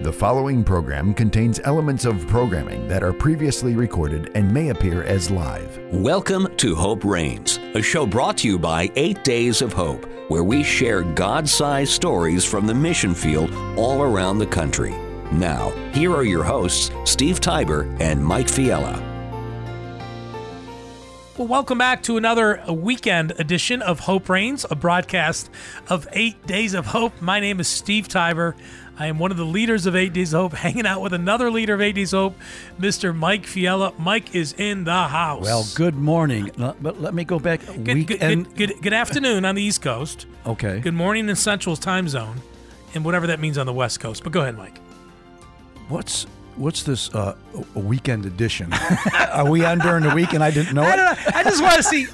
The following program contains elements of programming that are previously recorded and may appear as live. Welcome to Hope Reigns, a show brought to you by Eight Days of Hope, where we share God sized stories from the mission field all around the country. Now, here are your hosts, Steve Tybor and Mike Fiella. Well, welcome back to another weekend edition of Hope Reigns, a broadcast of Eight Days of Hope. My name is Steve Tybor. I am one of the leaders of Eight Days Hope, hanging out with another leader of Eight Days Hope, Mr. Mike Fiella. Mike is in the house. Well, good morning. But let me go back. good, good, Weekend. good, good, good afternoon on the East Coast. Okay. Good morning in Central's Time Zone, and whatever that means on the West Coast. But go ahead, Mike. What's what's this uh, a weekend edition? Are we on during the week and I didn't know I it? don't know. I just want to see.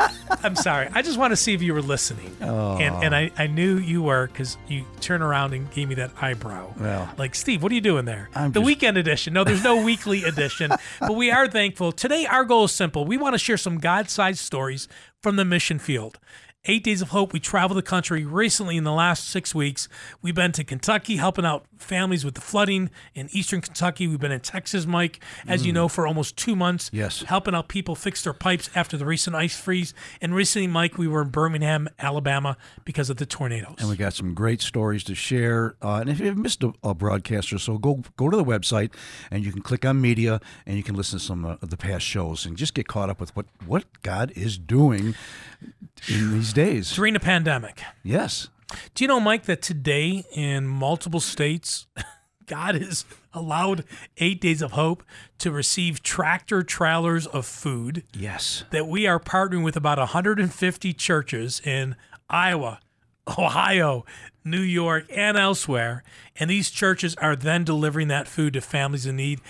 I'm sorry. I just want to see if you were listening. Oh. And and I, I knew you were because you turned around and gave me that eyebrow. Well. like Steve, what are you doing there? I'm the just- weekend edition. No, there's no weekly edition. But we are thankful. Today, our goal is simple. We want to share some God-sized stories from the mission field. Eight Days of Hope. We traveled the country recently in the last six weeks. We've been to Kentucky helping out families with the flooding in eastern Kentucky. We've been in Texas, Mike, as you know, for almost two months. Mm. Yes. Helping out people fix their pipes after the recent ice freeze. And recently, Mike, we were in Birmingham, Alabama because of the tornadoes. And we got some great stories to share. Uh, and if you've missed a, a broadcast or so, go go to the website and you can click on media and you can listen to some of the past shows and just get caught up with what what God is doing in these days. During the pandemic. Yes. Do you know, Mike, that today in multiple states, God has allowed eight days of hope to receive tractor trailers of food? Yes. That we are partnering with about 150 churches in Iowa, Ohio, New York, and elsewhere. And these churches are then delivering that food to families in need.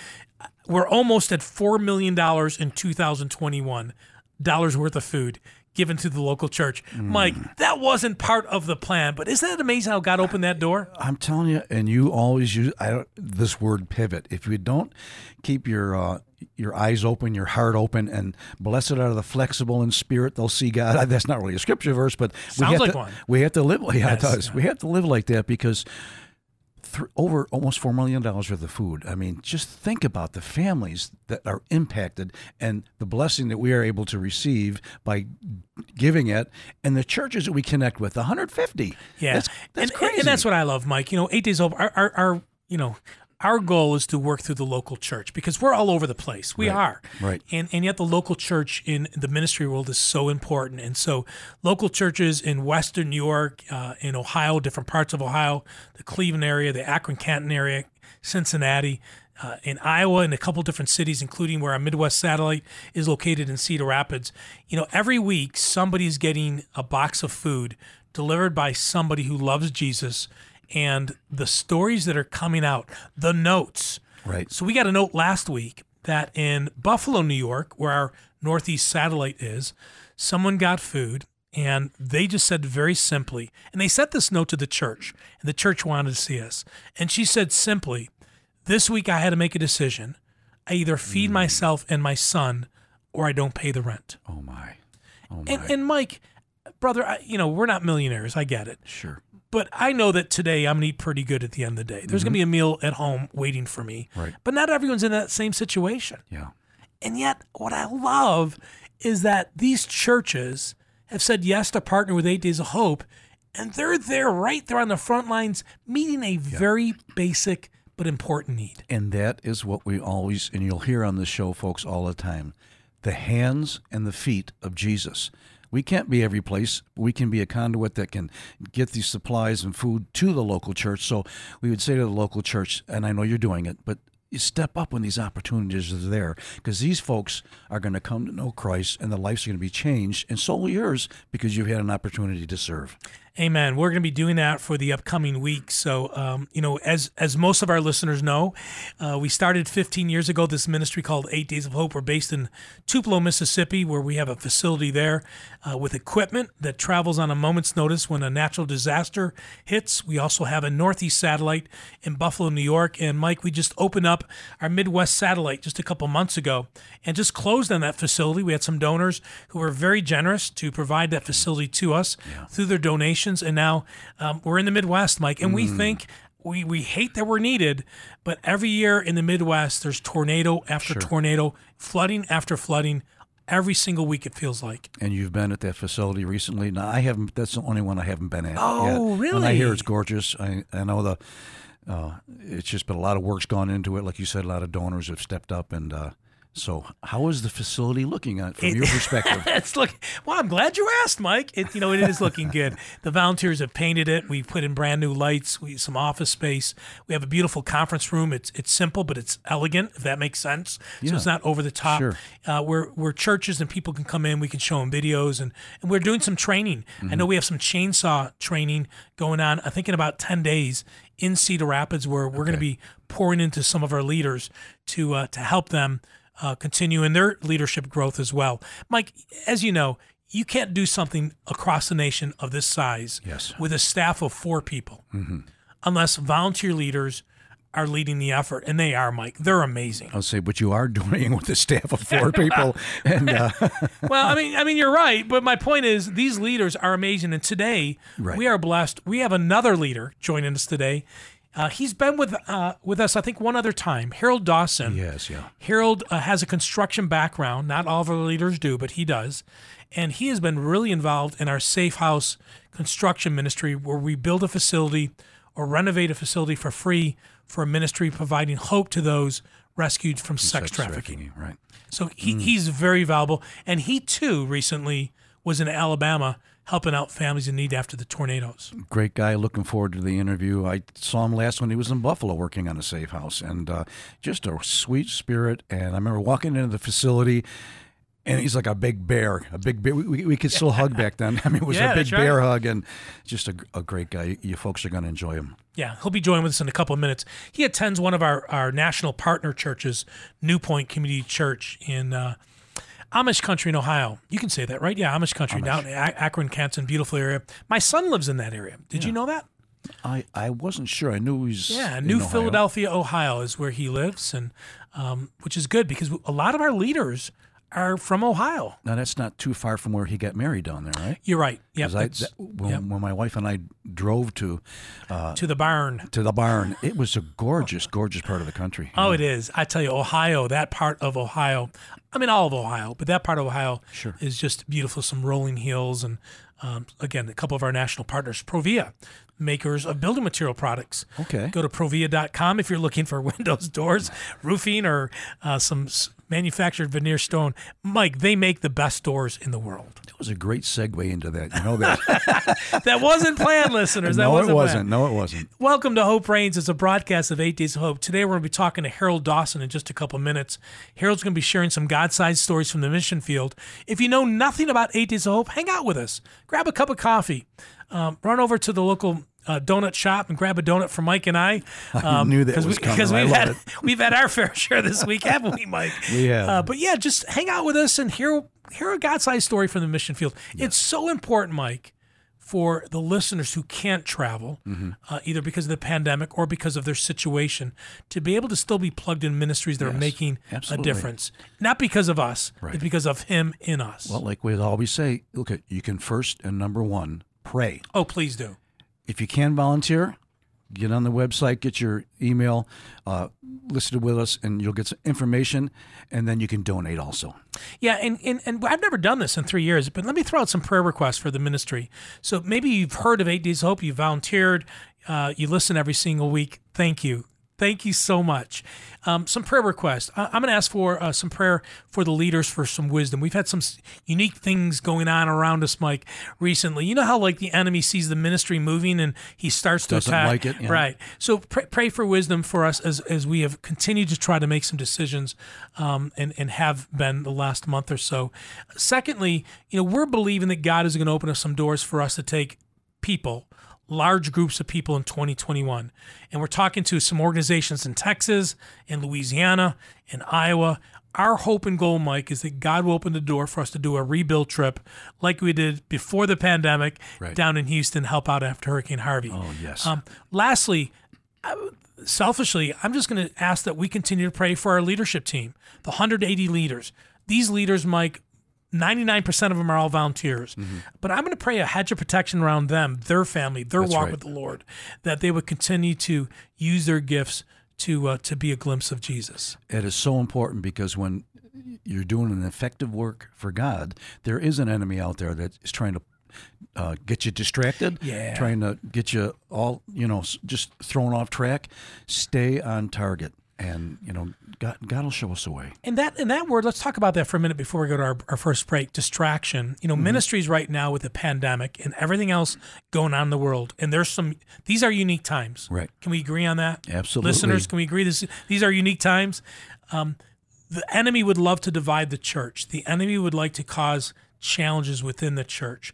We're almost at $4 million in 2021 dollars worth of food given to the local church. Mike, that wasn't part of the plan, but isn't that amazing how God opened that door? I'm telling you, and you always use I don't, this word pivot. If you don't keep your uh, your eyes open, your heart open, and blessed are the flexible in spirit, they'll see God. That's not really a scripture verse, but we Sounds have like to, one. We have to live. Yeah, Yes, it does. yeah. We have to live like that because. Th- Over almost four million dollars worth of food. I mean, just think about the families that are impacted and the blessing that we are able to receive by giving it, and the churches that we connect with. 150. Yeah, that's, that's and, crazy. and that's what I love, Mike. You know, eight days over. Our, our, our, you know, our goal is to work through the local church because we're all over the place. We Right, are, right. And and yet the local church in the ministry world is so important. And so, local churches in Western New York, uh, in Ohio, different parts of Ohio, the Cleveland area, the Akron Canton area, Cincinnati. Uh, in Iowa, in a couple different cities, including where our Midwest satellite is located in Cedar Rapids, you know, every week somebody's getting a box of food delivered by somebody who loves Jesus and the stories that are coming out, the notes. Right. So we got a note last week that in Buffalo, New York, where our Northeast satellite is, someone got food and they just said very simply, and they sent this note to the church, and the church wanted to see us. And she said simply, This week I had to make a decision. I either feed hmm. myself and my son or I don't pay the rent. Oh my. Oh my. And, and Mike, brother, I, you know, we're not millionaires. I get it. sure. But I know that today I'm going to eat pretty good at the end of the day. There's going to be a meal at home waiting for me. Mm-hmm. Right. But not everyone's in that same situation. Yeah. And yet, what I love is that these churches have said yes to partner with Eight Days of Hope, and they're there right there on the front lines, meeting a very basic but important need. And that is what we always, and you'll hear on the show, folks, all the time the hands and the feet of Jesus. We can't be every place. We can be a conduit that can get these supplies and food to the local church. So we would say to the local church, and I know you're doing it, but you step up when these opportunities are there because these folks are going to come to know Christ and their lives are going to be changed, and so will yours because you've had an opportunity to serve. Amen. We're going to be doing that for the upcoming week. So, um, you know, as as most of our listeners know, uh, we started 15 years ago this ministry called Eight Days of Hope. We're based in Tupelo, Mississippi, where we have a facility there uh, with equipment that travels on a moment's notice when a natural disaster hits. We also have a Northeast satellite in Buffalo, New York. And Mike, we just opened up our Midwest satellite just a couple months ago and just closed on that facility. We had some donors who were very generous to provide that facility to us through their donations. And now um, we're in the Midwest, Mike, and we think we we hate that we're needed, but every year in the Midwest, there's tornado after tornado, flooding after flooding. Every single week, it feels like. And you've been at that facility recently. Now I haven't. That's the only one I haven't been at. Oh, yet. And I hear it's gorgeous. I I know the. Uh, it's just been a lot of work's gone into it. Like you said, a lot of donors have stepped up, and uh, so how is the facility looking at from your perspective? it's look. Well, I'm glad you asked, Mike. It, you know, it is looking good. The volunteers have painted it. We've put in brand new lights. We some office space. We have a beautiful conference room. It's it's simple, but it's elegant. If that makes sense. So it's not over the top. Sure. Uh, where where churches and people can come in. We can show them videos, and and we're doing some training. I know we have some chainsaw training going on. I think in about ten days in Cedar Rapids, where we're going to be pouring into some of our leaders to uh, to help them uh, continue in their leadership growth as well. Mike, as you know, you can't do something across the nation of this size Yes. with a staff of four people unless volunteer leaders are leading the effort, and they are, Mike. They're amazing. I'll say, but you are doing with a staff of four people, and uh, well, I mean, I mean, you're right, but my point is, these leaders are amazing, and today Right. we are blessed. We have another leader joining us today. Uh, he's been with uh, with us, I think, one other time. Harold Dawson. yes, yeah, Harold uh, has a construction background. Not all of our leaders do, but he does. And he has been really involved in our Safe House construction ministry, where we build a facility or renovate a facility for free for a ministry providing hope to those rescued from sex, trafficking. right? So he, he's very valuable. And he too recently was in Alabama helping out families in need after the tornadoes. Great guy. Looking forward to the interview. I saw him last when he was in Buffalo working on a safe house, and uh, just a sweet spirit. And I remember walking into the facility. And he's like a big bear, a big bear. We, we, could still hug back then. I mean, it was Yeah, a big right. bear hug, and just a, a great guy. You folks are going to enjoy him. Yeah, he'll be joining with us in a couple of minutes. He attends one of our, our national partner churches, NewPointe Community Church in uh, Amish country in Ohio. You can say that, right? Yeah, Amish country down in Akron, Canton, beautiful area. My son lives in that area. Did you know that? I, I wasn't sure. I knew he was. Yeah, New Ohio. Philadelphia, Ohio is where he lives, and um, which is good because a lot of our leaders are from Ohio. Now that's not too far from where he got married down there, right? You're right. I, that- when, yep. when my wife and I drove to to the barn. to the barn, it was a gorgeous, gorgeous part of the country. Oh, it is. I tell you, Ohio, that part of Ohio, I mean, all of Ohio, but that part of Ohio Sure. is just beautiful. Some rolling hills. And um, again, a couple of our national partners, Provia, makers of building material products. Okay. Go to provia.com if you're looking for windows, doors, roofing, or uh, some manufactured veneer stone. Mike, they make the best doors in the world. That was a great segue into that. You know that? That wasn't planned, listeners. That no, wasn't it wasn't. No, it wasn't. Welcome to Hope Reigns. It's a broadcast of Eight Days of Hope. Today we're going to be talking to Harold Dawson in just a couple minutes. Harold's going to be sharing some God-sized stories from the mission field. If you know nothing about Eight Days of Hope, hang out with us. Grab a cup of coffee. Um, run over to the local uh, donut shop and grab a donut for Mike and I. Um, knew that was we, coming. Because we've had it. we've had our fair share this week, haven't we, Mike? We have. Uh, but yeah, just hang out with us and hear hear a God-sized story from the mission field. It's so important, Mike, for the listeners who can't travel, Mm-hmm. uh, either because of the pandemic or because of their situation, to be able to still be plugged in ministries that are making absolutely. a difference. Not because of us, Right. but because of Him in us. Well, like we always say, look at you can first and number one pray. oh, please do. If you can volunteer, get on the website, get your email uh, listed with us, and you'll get some information, and then you can donate also. Yeah, and, and, and I've never done this in three years, but let me throw out some prayer requests for the ministry. So maybe you've heard of Eight Days of Hope, you volunteered, uh, you listen every single week. Thank you. Thank you so much. Um, some prayer requests. I- I'm going to ask for uh, some prayer for the leaders for some wisdom. We've had some s- unique things going on around us, Mike, recently. You know how like the enemy sees the ministry moving and he starts to Doesn't attack, like it, yeah. right? So pray, pray for wisdom for us as as we have continued to try to make some decisions, um, and and have been the last month or so. Secondly, you know we're believing that God is going to open up some doors for us to take people large groups of people in 2021 and we're talking to some organizations in texas in louisiana in iowa our hope and goal mike is that god will open the door for us to do a rebuild trip like we did before the pandemic Right. down in houston help out after hurricane harvey Oh, yes. um, lastly, I- selfishly, I'm just going to ask that we continue to pray for our leadership team, the 180 leaders. These leaders, Mike, 99% of them are all volunteers. Mm-hmm. But I'm going to pray a hedge of protection around them, their family, their That's walk right. with the Lord, that they would continue to use their gifts to uh, to be a glimpse of Jesus. It is so important because when you're doing an effective work for God, there is an enemy out there that is trying to uh, get you distracted, Yeah. trying to get you all, you know, s- just thrown off track. Stay on target, and you know, God, God will show us a way. And that and that word, let's talk about that for a minute before we go to our, our first break. Distraction. You know, ministries right now with the pandemic and everything else going on in the world. And there's some these are unique times. Right. Can we agree on that? Absolutely. Listeners, can we agree this these are unique times? Um, the enemy would love to divide the church. The enemy would like to cause challenges within the church.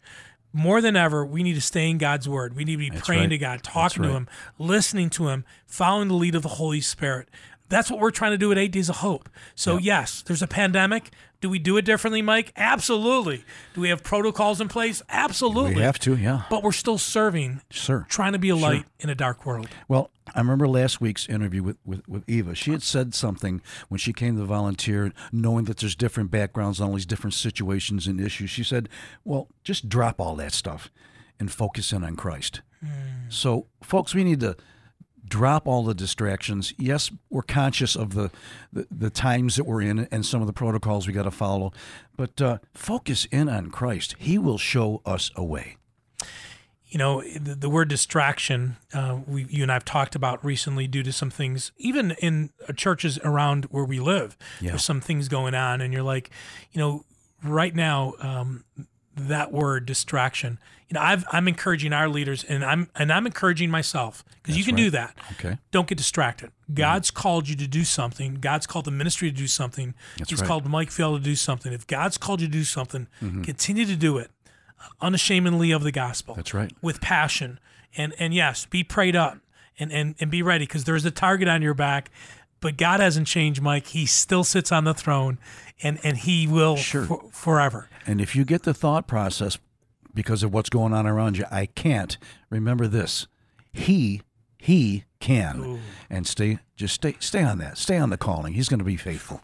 More than ever, we need to stay in God's word. We need to be praying right. to God, talking to. Him, listening to Him, following the lead of the Holy Spirit. That's what we're trying to do at Eight Days of Hope. So, yes, there's a pandemic. Do we do it differently, Mike? Absolutely. Do we have protocols in place? Absolutely. We have to, yeah, But we're still serving, sir. trying to be a light in a dark world. Well, I remember last week's interview with, with, with Eva. She had said something when she came to volunteer, knowing that there's different backgrounds on all these different situations and issues. She said, Well, just drop all that stuff and focus in on Christ. Hmm. So, folks, we need to drop all the distractions. Yes, we're conscious of the, the, the times that we're in and some of the protocols we got to follow, but uh, focus in on Christ. He will show us a way. you know the, the word distraction uh, we you and i've talked about recently due to some things even in uh, churches around where we live Yeah. there's some things going on and you're like you know right now um, that word distraction. You know I've, i'm encouraging our leaders and i'm and i'm encouraging myself because you can do that. Okay. don't get distracted. God's called you to do something. God's called the ministry to do something. That's he's right. called mike Fiella to do something. If god's called you to do something Mm-hmm. continue to do it unashamedly of the gospel. That's right. with passion. And and yes be prayed up and and, and be ready because there's a target on your back but god hasn't changed mike. He still sits on the throne and and he will Sure. for, forever And if you get the thought process because of what's going on around you, I can't, remember this. He he can. And stay just stay stay on that. Stay on the calling. He's going to be faithful.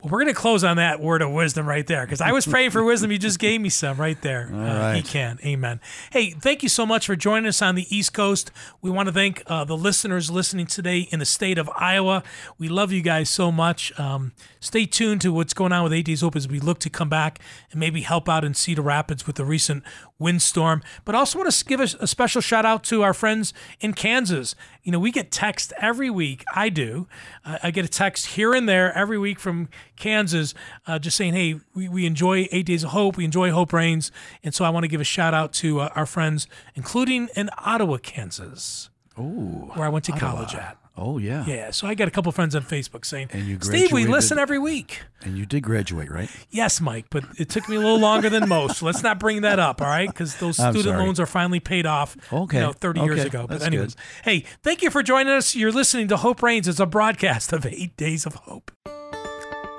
Well, we're going to close on that word of wisdom right there because I was praying for wisdom. You just gave me some right there. Uh, He right. can. Amen. Hey, thank you so much for joining us on the East Coast. We want to thank uh, the listeners listening today in the state of Iowa. We love you guys so much. Um, stay tuned to what's going on with Eight Days Hope as we look to come back and maybe help out in Cedar Rapids with the recent windstorm. But I also want to give us a special shout out to our friends in Kansas. You know, we get text every week. I do. Uh, I get a text here and there every week from Kansas uh, just saying, hey, we, we enjoy Eight Days of Hope. We enjoy Hope Reigns. And so I want to give a shout out to uh, our friends, including in Ottawa, Kansas, Oh. where I went to college at. Oh yeah. Yeah, so I got a couple friends on Facebook saying, And you Steve, we listen every week. And you did graduate, right? Yes, Mike, but it took me a little longer than most. So let's not bring that up, all right? Because those I'm student sorry. loans are finally paid off. Okay. You know, 30 years ago. But That's anyways, good. hey, thank you for joining us. You're listening to Hope Reigns. It's a broadcast of Eight Days of Hope.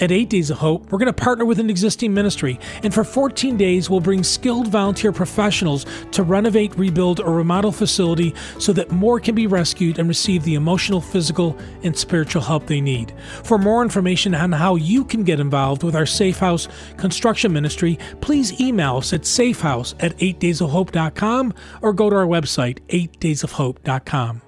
At 8 Days of Hope, we're going to partner with an existing ministry, and for 14 days, we'll bring skilled volunteer professionals to renovate, rebuild, or remodel facility so that more can be rescued and receive the emotional, physical, and spiritual help they need. For more information on how you can get involved with our Safe House construction ministry, please email us at safehouse at 8daysofhope.com or go to our website, 8daysofhope.com.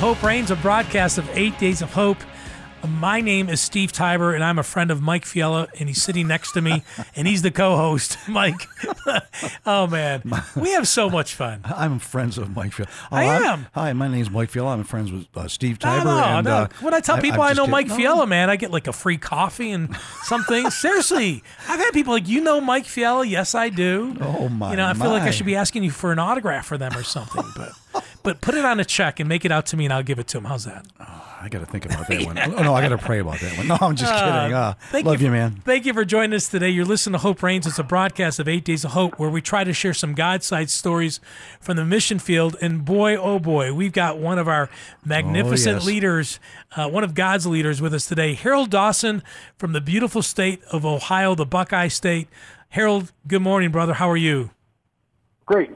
to Hope Reigns, a broadcast of Eight Days of Hope. My name is Steve Tybor, and I'm a friend of Mike Fiella, and he's sitting next to me, and he's the co-host. Mike, oh man, we have so much fun. I'm friends with Mike Fiella. Oh, I I'm- Hi, my name's Mike Fiella. I'm friends with uh, Steve No, Tybor. no, and, no. uh, when I tell I- people I'm I know kidding. Mike No. Fiella, man, I get like a free coffee and something. Seriously, I've had people like, you know Mike Fiella? Yes, I do. Oh, my, You know, I feel like I should be asking you for an autograph for them or something, but but put it on a check and make it out to me, and I'll give it to him. How's that? I got to think about that one. Oh, no, I got to pray about that one. No, I'm just kidding. Uh, Thank love you, you, man. Thank you for joining us today. You're listening to Hope Reigns. It's a broadcast of Eight Days of Hope where we try to share some God side stories from the mission field. And boy, oh boy, we've got one of our magnificent yes. leaders, uh, one of God's leaders with us today, Harold Dawson from the beautiful state of Ohio, the Buckeye State. Harold, good morning, brother. How are you? Great.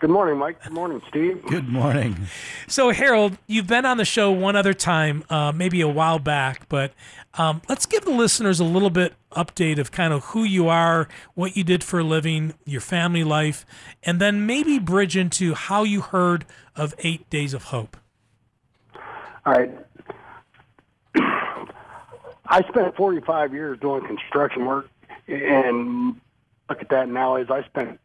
Good morning, Mike. Good morning, Steve. Good morning. So, Harold, you've been on the show one other time, uh, maybe a while back, but um, let's give the listeners a little bit update of kind of who you are, what you did for a living, your family life, and then maybe bridge into how you heard of Eight Days of Hope. All right. I spent 45 years doing construction work, and look at that now is I spent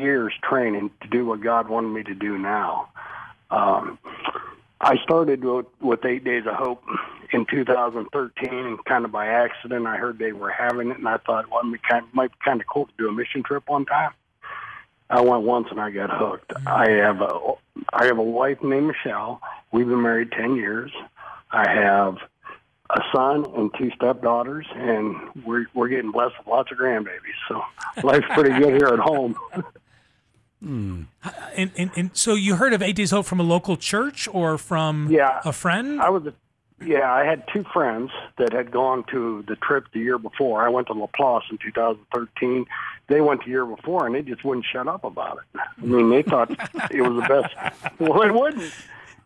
years training to do what God wanted me to do now. Um, I started with, with Eight Days of Hope in 2013, and kind of by accident, I heard they were having it, and I thought, well, it might kind might be kind of cool to do a mission trip one time. I went once and I got hooked. I have a I have a wife named Michelle. We've been married ten years. I have a son and two stepdaughters, and we're we're getting blessed with lots of grandbabies. So life's pretty good here at home. And, and, and so you heard of Eight Days of Hope from a local church or from Yeah. a friend? I was a yeah, I had two friends that had gone to the trip the year before. I went to La Laplace in 2013. They went the year before, and they just wouldn't shut up about it. I mean, they thought it was the best. Well, it wouldn't.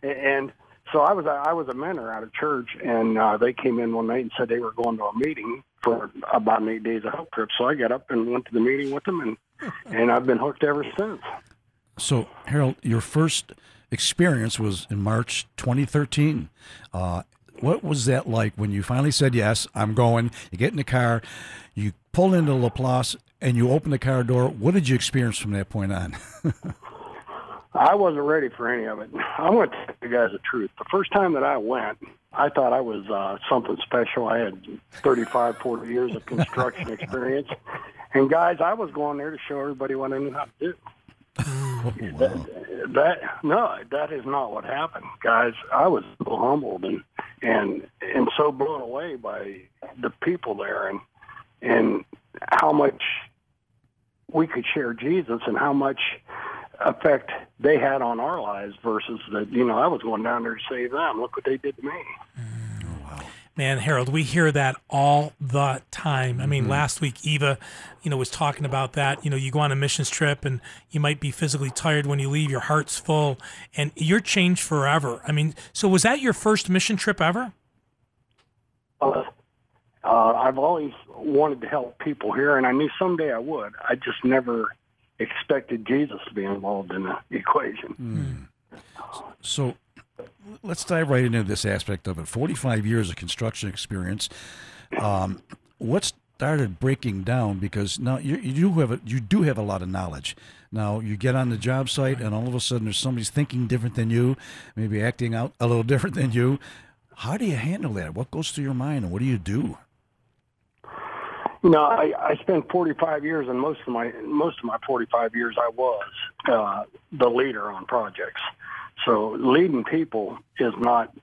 And so I was I was a mentor out of church, and uh, they came in one night and said they were going to a meeting for about an eight days of hope trip. So I got up and went to the meeting with them, and and I've been hooked ever since. So, Harold, your first experience was in March 2013. Uh, what was that like when you finally said yes? I'm going. You get in the car, you pull into Laplace, and you open the car door. What did you experience from that point on? I wasn't ready for any of it. I'm going to tell you guys the truth. The first time that I went, I thought I was uh, something special. I had 35, 40 years of construction experience. And guys, I was going there to show everybody what I knew how to do. Oh, that, that no, that is not what happened, guys. I was so humbled and and and so blown away by the people there and and how much we could share Jesus and how much effect they had on our lives versus that you know I was going down there to save them. Look what they did to me. Mm. Man, Harold, we hear that all the time. I mean, last week Eva, you know, was talking about that. You know, you go on a missions trip and you might be physically tired when you leave, your heart's full, and you're changed forever. I mean, so was that your first mission trip ever? Uh, uh, I've always wanted to help people here, and I knew someday I would. I just never expected Jesus to be involved in the equation. So let's dive right into this aspect of it. 45 years of construction experience. Um, what started breaking down? Because now you, you do have a, you do have a lot of knowledge. Now you get on the job site, and all of a sudden there's somebody's thinking different than you, maybe acting out a little different than you. How do you handle that? What goes through your mind, and what do you do? You know, I, I spent 45 years, and most of my most of my 45 years, I was uh, the leader on projects. So leading people is not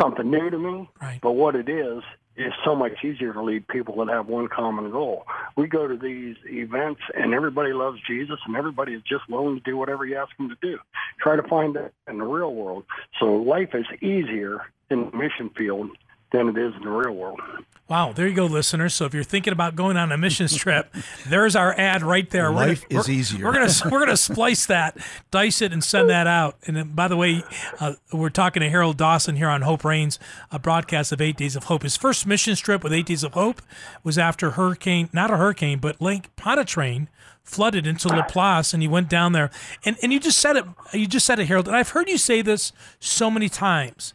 something new to me, Right. but what it is is so much easier to lead people that have one common goal. We go to these events, and everybody loves Jesus, and everybody is just willing to do whatever you ask them to do. Try to find that in the real world. So life is easier in the mission field than it is in the real world. Wow, there you go, listeners. So if you're thinking about going on a missions trip, there's our ad right there. We're Life gonna- is we're- easier. We're gonna we're gonna splice that, dice it, and send that out. And then, by the way, uh, we're talking to Harold Dawson here on Hope Reigns, a broadcast of Eight Days of Hope. His first missions trip with Eight Days of Hope was after hurricane, not a hurricane, but Lake Pontchartrain flooded into Laplace, and he went down there. And and you just said it, you just said it, Harold. And I've heard you say this so many times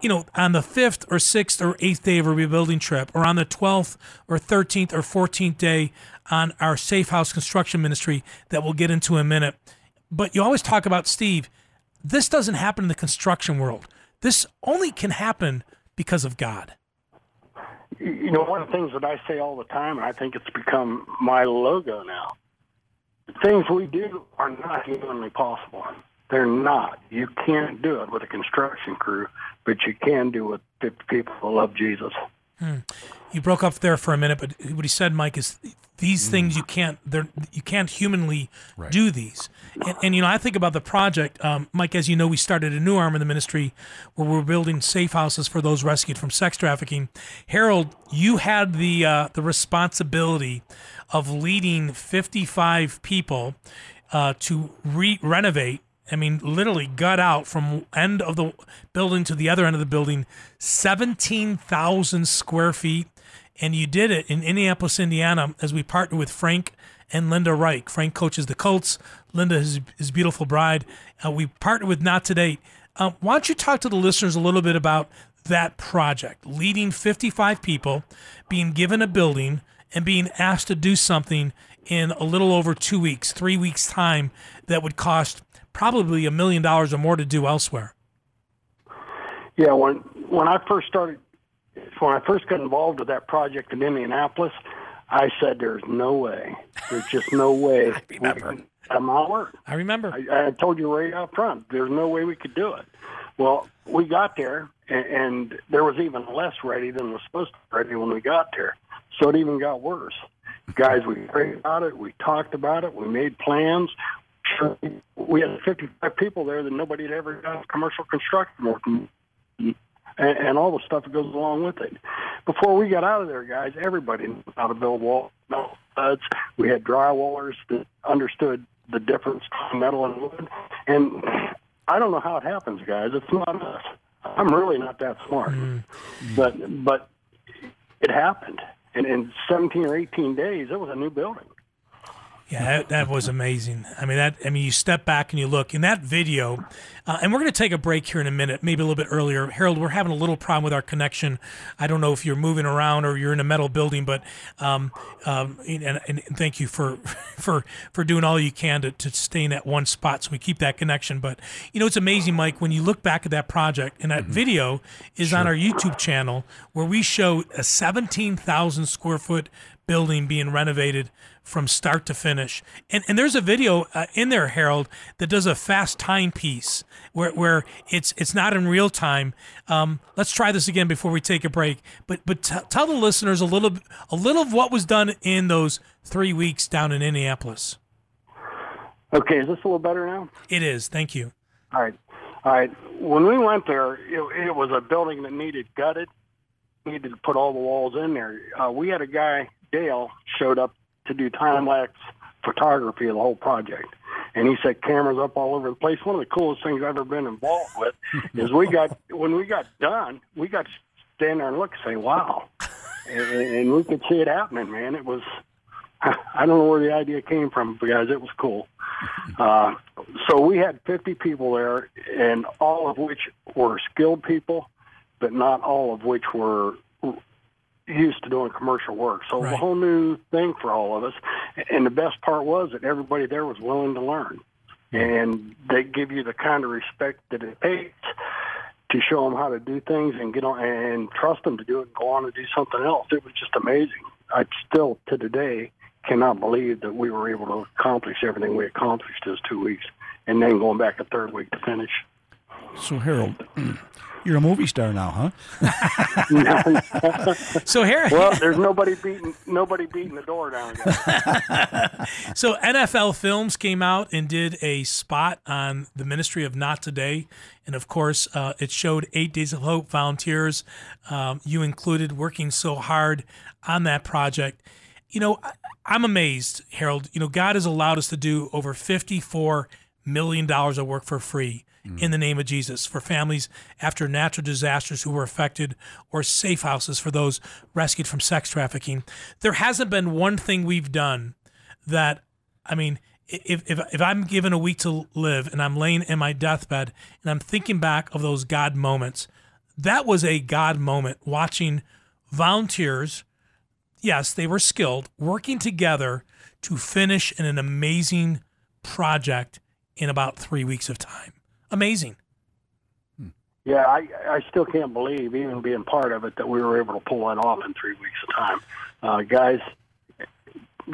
you know, on the fifth or sixth or eighth day of a rebuilding trip, or on the 12th or 13th or 14th day on our safe house construction ministry that we'll get into in a minute. But you always talk about, Steve, this doesn't happen in the construction world. This only can happen because of God. You know, one of the things that I say all the time, and I think it's become my logo now, the things we do are not humanly possible. They're not. You can't do it with a construction crew, but you can do it with 50 people who love Jesus. You broke up there for a minute, but what he said, Mike, is these things you can't they're you can't humanly do these. And, and you know, I think about the project, um, Mike. As you know, we started a new arm of the ministry where we're building safe houses for those rescued from sex trafficking. Harold, you had the uh, the responsibility of leading 55 people uh, to re- renovate I mean, literally gut out from end of the building to the other end of the building, seventeen thousand square feet, and you did it in Indianapolis, Indiana, as we partnered with Frank and Linda Reich. Frank coaches the Colts. Linda is his beautiful bride. Uh, we partnered with Not Today. Um, why don't you talk to the listeners a little bit about that project, leading fifty-five people, being given a building, and being asked to do something in a little over two weeks, three weeks time, that would cost probably a million dollars or more to do elsewhere. Yeah, when when I first started, when I first got involved with that project in Indianapolis, I said, "There's no way. There's just no way." I remember. I'm not work. I remember. I, I told you right up front, there's no way we could do it. Well, we got there, and, and there was even less ready than was supposed to be ready when we got there. So it even got worse. Guys, we prayed about it, we talked about it, we made plans. We had 55 people there that nobody had ever done commercial construction work, and, and all the stuff that goes along with it. Before we got out of there, guys, everybody knew how to build walls, studs. We had drywallers that understood the difference between metal and wood. And I don't know how it happens, guys. It's not us. I'm really not that smart. Hmm. But but it happened. And in 17 or 18 days, it was a new building. Yeah, that, that was amazing. I mean, that. I mean, you step back and you look in that video, uh, and we're going to take a break here in a minute, maybe a little bit earlier. Harold, we're having a little problem with our connection. I don't know if you're moving around or you're in a metal building, but um, um, and, and thank you for for for doing all you can to, to stay in that one spot so we keep that connection. But you know, it's amazing, Mike, when you look back at that project, and that video is on our YouTube channel where we show a 17,000 square foot building being renovated from start to finish. And and there's a video uh, in there, Harold, that does a fast time piece where where it's it's not in real time. Um, let's try this again before we take a break. But but t- tell the listeners a little a little of what was done in those three weeks down in Indianapolis. Okay, is this a little better now? It is. Thank you. All right. All right. When we went there, it, it was a building that needed gutted. Needed to put all the walls in there. Uh, we had a guy, Dale, showed up to do time lapse photography of the whole project, and he set cameras up all over the place. One of the coolest things I've ever been involved with is we got when we got done, we got to stand there and look and say, "Wow," and, and we could see it happening. Man, it was. I don't know where the idea came from, but guys, it was cool. Uh, so we had 50 people there, and all of which were skilled people, but not all of which were used to doing commercial work. So it was a whole new thing for all of us. And the best part was that everybody there was willing to learn. And they give you the kind of respect that it takes to show them how to do things and get on and trust them to do it and go on and do something else. It was just amazing. I still to today cannot believe that we were able to accomplish everything we accomplished those two weeks, and then going back a third week to finish. So Harold, you're a movie star now, huh? So Harold, Well, there's nobody beating nobody beating the door down. So NFL Films came out and did a spot on the Ministry of Not Today, and of course, uh, it showed Eight Days of Hope volunteers, um, you included, working so hard on that project. You know, I, I'm amazed, Harold. You know, God has allowed us to do over 54 million dollars of work for free Mm. in the name of Jesus for families after natural disasters who were affected, or safe houses for those rescued from sex trafficking. There hasn't been one thing we've done that I mean, if, if if I'm given a week to live and I'm laying in my deathbed and I'm thinking back of those God moments, that was a God moment watching volunteers, yes, they were skilled, working together to finish in an amazing project in about three weeks of time. Amazing. Yeah, I I still can't believe, even being part of it, that we were able to pull that off in three weeks of time. Uh, guys,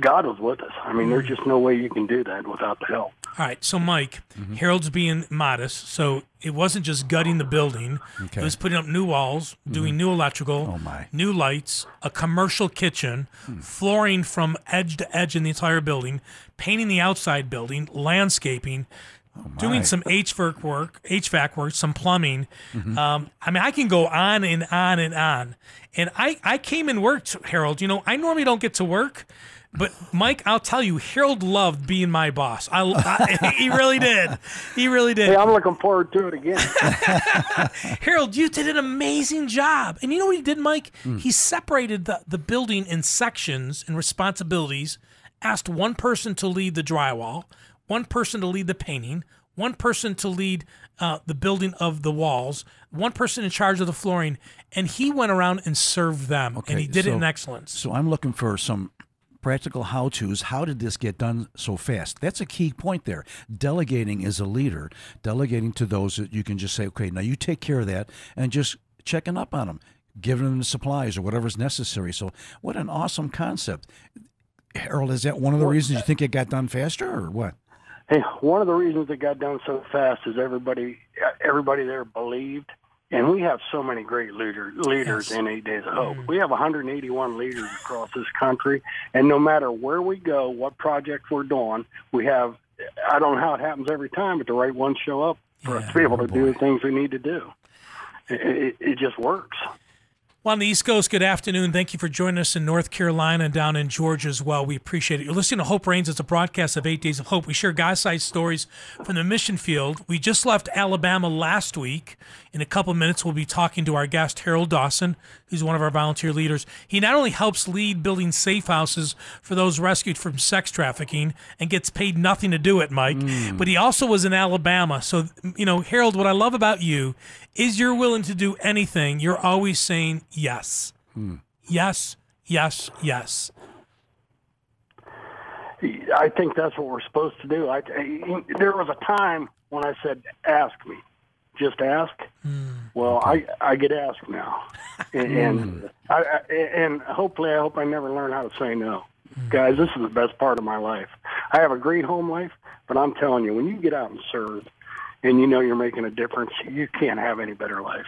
God was with us. I mean, there's just no way you can do that without the help. All right, so Mike, mm-hmm. Harold's being modest, so it wasn't just gutting the building. Okay. It was putting up new walls, doing mm-hmm. new electrical, Oh, my. new lights, a commercial kitchen, hmm. flooring from edge to edge in the entire building, painting the outside building, landscaping, doing some HVAC work, HVAC work, some plumbing. Um, I mean, I can go on and on and on. And I, I came and worked, Harold. You know, I normally don't get to work, but Mike, I'll tell you, Harold loved being my boss. I, I he really did. He really did. Hey, I'm looking forward to it again. Harold, you did an amazing job. And you know what he did, Mike? He separated the, the building in sections and responsibilities, asked one person to lead the drywall, one person to lead the painting, one person to lead uh, the building of the walls, one person in charge of the flooring, and he went around and served them. and he did it in excellence. So I'm looking for some practical how to's. How did this get done so fast? That's a key point there. Delegating is a leader, delegating to those that you can just say, okay, now you take care of that, and just checking up on them, giving them the supplies or whatever's necessary. So, what an awesome concept. Harold, is that one of the reasons you think it got done faster or what? One of the reasons it got done so fast is everybody everybody there believed, and we have so many great leader, leaders Yes. in Eight Days of Hope. Mm-hmm. We have 181 leaders across this country, and no matter where we go, what project we're doing, we have. I don't know how it happens every time, but the right ones show up for us to be able to oh, do the things we need to do. It, it, it just works. Well, on the East Coast, good afternoon. Thank you for joining us in North Carolina and down in Georgia as well. We appreciate it. You're listening to Hope Reigns. It's a broadcast of Eight Days of Hope. We share God-sized stories from the mission field. We just left Alabama last week. In a couple minutes, we'll be talking to our guest, Harold Dawson, who's one of our volunteer leaders. He not only helps lead building safe houses for those rescued from sex trafficking and gets paid nothing to do it, Mike, hmm. but he also was in Alabama. So, you know, Harold, what I love about you is you're willing to do anything. You're always saying yes. Hmm. Yes, yes, yes. I think that's what we're supposed to do. I, I- there was a time when I said, "Ask me, just ask." Hmm. Well, I I get asked now, and, and I, I and hopefully I hope I never learn how to say no. Hmm. Guys, this is the best part of my life. I have a great home life, but I'm telling you, when you get out and serve, and you know you're making a difference, you can't have any better life.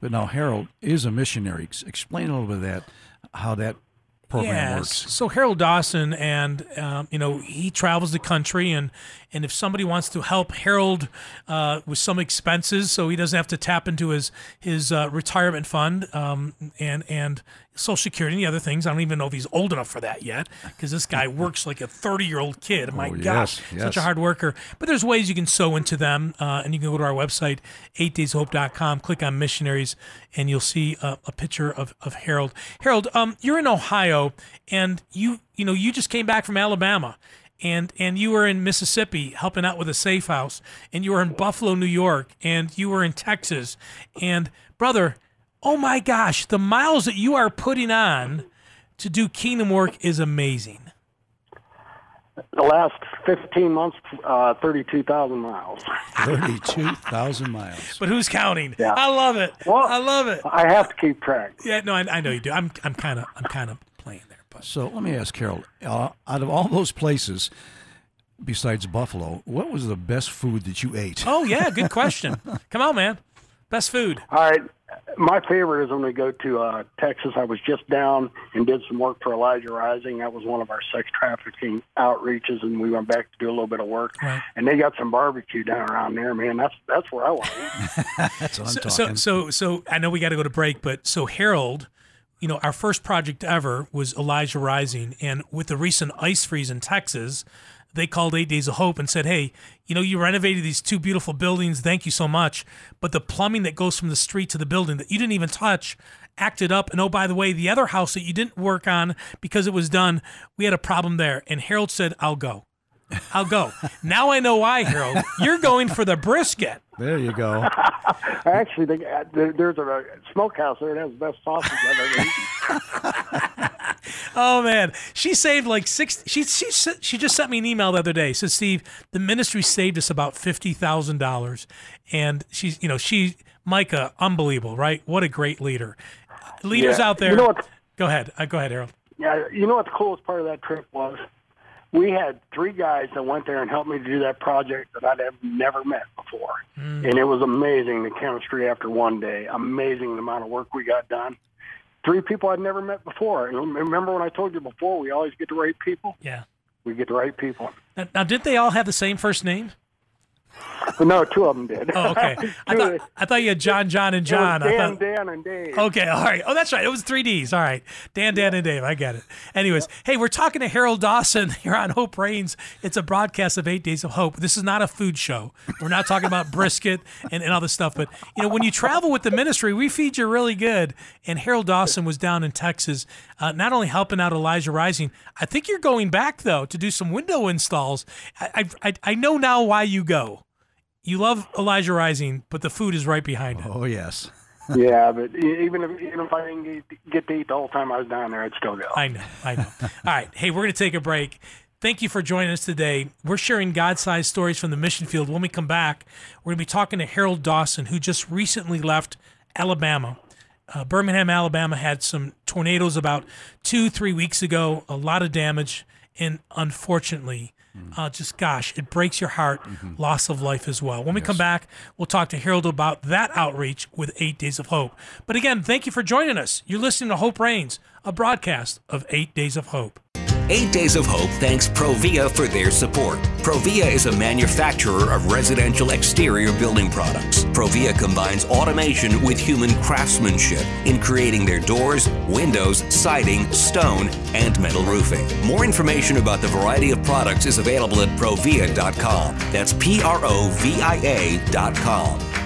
But now Harold is a missionary. Explain a little bit of that, how that program yes. works. So Harold Dawson, and um, you know, he travels the country, and and if somebody wants to help Harold uh, with some expenses, so he doesn't have to tap into his his uh, retirement fund um, and and Social Security and the other things. I don't even know if he's old enough for that yet, because this guy works like a thirty year old kid. My Oh, gosh, yes, such a hard worker. But there's ways you can sew into them, uh, and you can go to our website, 8dayshope.com, click on missionaries, and you'll see a, a picture of, of Harold. Harold, um, you're in Ohio, and you you know you just came back from Alabama. And, and you were in Mississippi helping out with a safe house, and you were in Buffalo, New York, and you were in Texas. And brother, oh my gosh, the miles that you are putting on to do kingdom work is amazing. The last 15 months, uh, 32,000 miles. Thirty-two thousand miles. But who's counting? Yeah. I love it. Well- I love it. I have to keep track. Yeah, no, I, I know you do. I'm, I'm kind of, I'm kind of playing there. But So let me ask Harold, uh, out of all those places, besides Buffalo, what was the best food that you ate? oh yeah, good question. Come on, man. Best food. All right. My favorite is when we go to uh, Texas. I was just down and did some work for Elijah Rising. That was one of our sex trafficking outreaches, and we went back to do a little bit of work. Right. And they got some barbecue down around there, man. That's that's where I want to eat. That's what I'm So, talking. so, so, so I know we got to go to break, but so Harold, you know, our first project ever was Elijah Rising, and with the recent ice freeze in Texas, they called Eight Days of Hope and said, "Hey, you know, you renovated these two beautiful buildings. Thank you so much, but the plumbing that goes from the street to the building that you didn't even touch." Acted up, and oh, by the way, the other house that you didn't work on because it was done, we had a problem there. And Harold said, I'll go. I'll go. now I know why, Harold. You're going for the brisket. There you go. Actually, they, uh, there, there's a smokehouse there that has the best sausage I've ever eaten. Oh man, she saved like six. She she she just sent me an email the other day. Says Steve, the ministry saved us about fifty thousand dollars, and she's you know she Micah, unbelievable, right? What a great leader. Leaders Yeah. out there. You know what? Go ahead. Uh, go ahead, Harold. Yeah, you know what the coolest part of that trip was? We had three guys that went there and helped me to do that project that I'd have never met before. Mm. And it was amazing the chemistry after one day, amazing the amount of work we got done. Three people I'd never met before. And remember when I told you before, we always get the right people? Yeah. We get the right people. Now, now, did they all have the same first name? But no, two of them did. Oh, okay. I thought I thought you had John, John, and John. I Dan, thought. Dan, and Dave. Okay, all right. Oh, that's right. It was three Ds. All right. Dan, Dan, and Dave. I get it. Anyways, hey, we're talking to Harold Dawson here on Hope Reigns. It's a broadcast of Eight Days of Hope. This is not a food show. We're not talking about brisket and, and all this stuff. But, you know, when you travel with the ministry, we feed you really good. And Harold Dawson was down in Texas, uh, not only helping out Elijah Rising, I think you're going back, though, to do some window installs. I, I- I know now why you go. You love Elijah Rising, but the food is right behind it. Oh yes. Yeah, but e- even if even if I didn't get, get to eat the whole time I was down there, I'd still go. I know, I know. All right, hey, we're going to take a break. Thank you for joining us today. We're sharing God-sized stories from the mission field. When we come back, we're going to be talking to Harold Dawson, who just recently left Alabama. Uh, Birmingham, Alabama had some tornadoes about two, three weeks ago, a lot of damage, and unfortunately, uh, just gosh, it breaks your heart, loss of life as well. When we come back, we'll talk to Harold about that outreach with Eight Days of Hope. But again, thank you for joining us. You're listening to Hope Reigns, a broadcast of Eight Days of Hope. Eight Days of Hope thanks Provia for their support. Provia is a manufacturer of residential exterior building products. Provia combines automation with human craftsmanship in creating their doors, windows, siding, stone, and metal roofing. More information about the variety of products is available at provia.com. That's P R O V I A.com.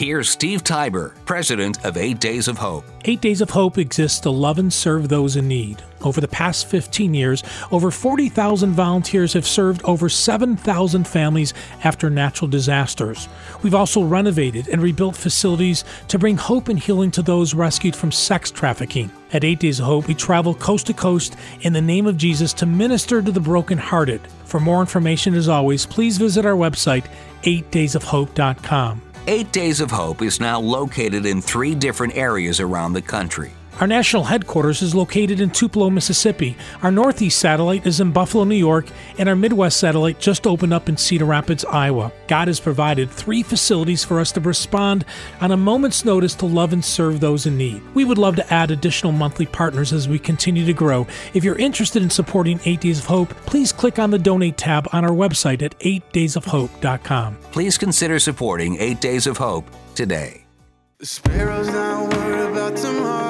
Here's Steve Tybor, president of Eight Days of Hope. Eight Days of Hope exists to love and serve those in need. Over the past 15 years, over 40,000 volunteers have served over 7,000 families after natural disasters. We've also renovated and rebuilt facilities to bring hope and healing to those rescued from sex trafficking. At Eight Days of Hope, we travel coast to coast in the name of Jesus to minister to the brokenhearted. For more information, as always, please visit our website, 8daysofhope.com. Eight Days of Hope is now located in three different areas around the country. Our national headquarters is located in Tupelo, Mississippi. Our northeast satellite is in Buffalo, New York, and our midwest satellite just opened up in Cedar Rapids, Iowa. God has provided three facilities for us to respond on a moment's notice to love and serve those in need. We would love to add additional monthly partners as we continue to grow. If you're interested in supporting 8 Days of Hope, please click on the donate tab on our website at 8daysofhope.com. Please consider supporting Eight Days of Hope today. The sparrows not worried about tomorrow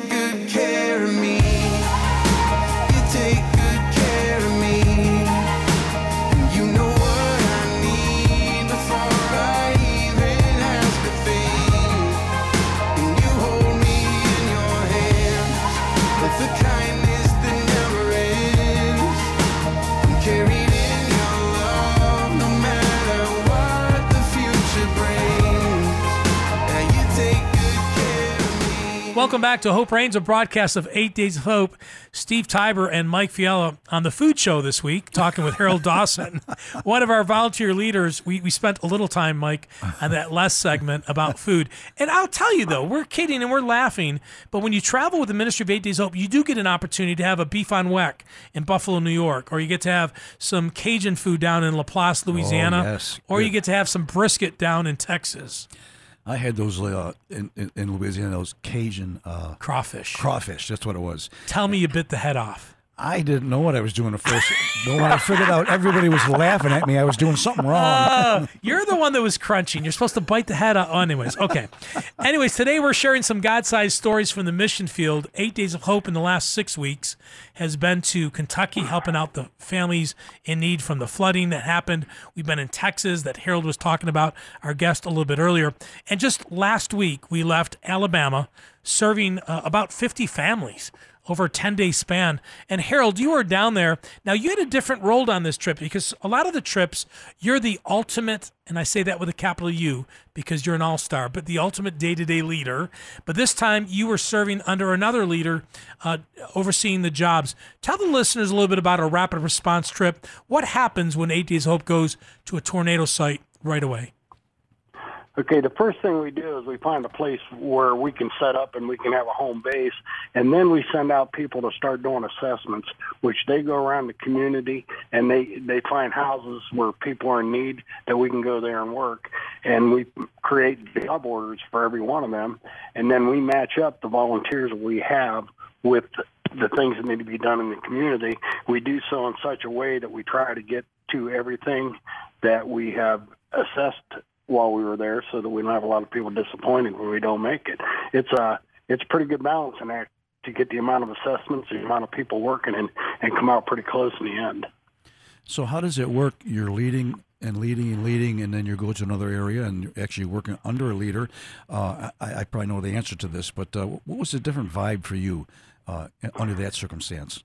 Welcome back to Hope Reigns, a broadcast of Eight Days of Hope. Steve Tybor and Mike Fiella on the food show this week, talking with Harold Dawson, one of our volunteer leaders. We, we spent a little time, Mike, on that last segment about food. And I'll tell you, though, we're kidding and we're laughing, but when you travel with the Ministry of Eight Days of Hope, you do get an opportunity to have a beef on weck in Buffalo, New York, or you get to have some Cajun food down in Laplace, oh, Louisiana, yes. or you get to have some brisket down in Texas. I had those uh, in, in, in Louisiana, those Cajun uh, Crawfish. crawfish. That's what it was. Tell me you bit the head off. I didn't know what I was doing at first, but when I figured out everybody was laughing at me, I was doing something wrong. Uh, you're the one that was crunching. You're supposed to bite the head off. Oh, anyways, okay. Anyways, today we're sharing some God-sized stories from the mission field. Eight Days of Hope in the last six weeks has been to Kentucky, helping out the families in need from the flooding that happened. We've been in Texas, that Harold was talking about, our guest a little bit earlier. And just last week, we left Alabama, serving uh, about 50 families over a 10 day span. And Harold, you were down there. Now, you had a different role on this trip because a lot of the trips, you're the ultimate, and I say that with a capital U because you're an all star, but the ultimate day to day leader. But this time you were serving under another leader, uh, overseeing the jobs. Tell the listeners a little bit about a rapid response trip. What happens when Eight Days Hope goes to a tornado site right away? Okay, the first thing we do is we find a place where we can set up and we can have a home base, and then we send out people to start doing assessments, which they go around the community and they they find houses where people are in need that we can go there and work, and we create job orders for every one of them, and then we match up the volunteers we have with the things that need to be done in the community. We do so in such a way that we try to get to everything that we have assessed while we were there so that we don't have a lot of people disappointed when we don't make it. It's a it's a pretty good balancing act to get the amount of assessments, the amount of people working and, and come out pretty close in the end. So how does it work? You're leading and leading and leading, and then you go to another area and you're actually working under a leader. Uh, I, I probably know the answer to this, but uh, what was the different vibe for you uh, under that circumstance?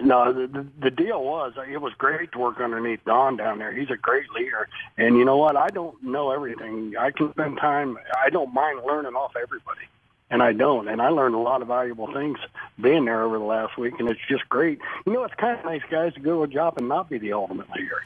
No, the, the deal was uh, it was great to work underneath Don down there. He's a great leader, and you know what? I don't know everything. I can spend time. I don't mind learning off everybody, and I don't. And I learned a lot of valuable things being there over the last week, and it's just great. You know, it's kind of nice, guys, to go to a job and not be the ultimate leader.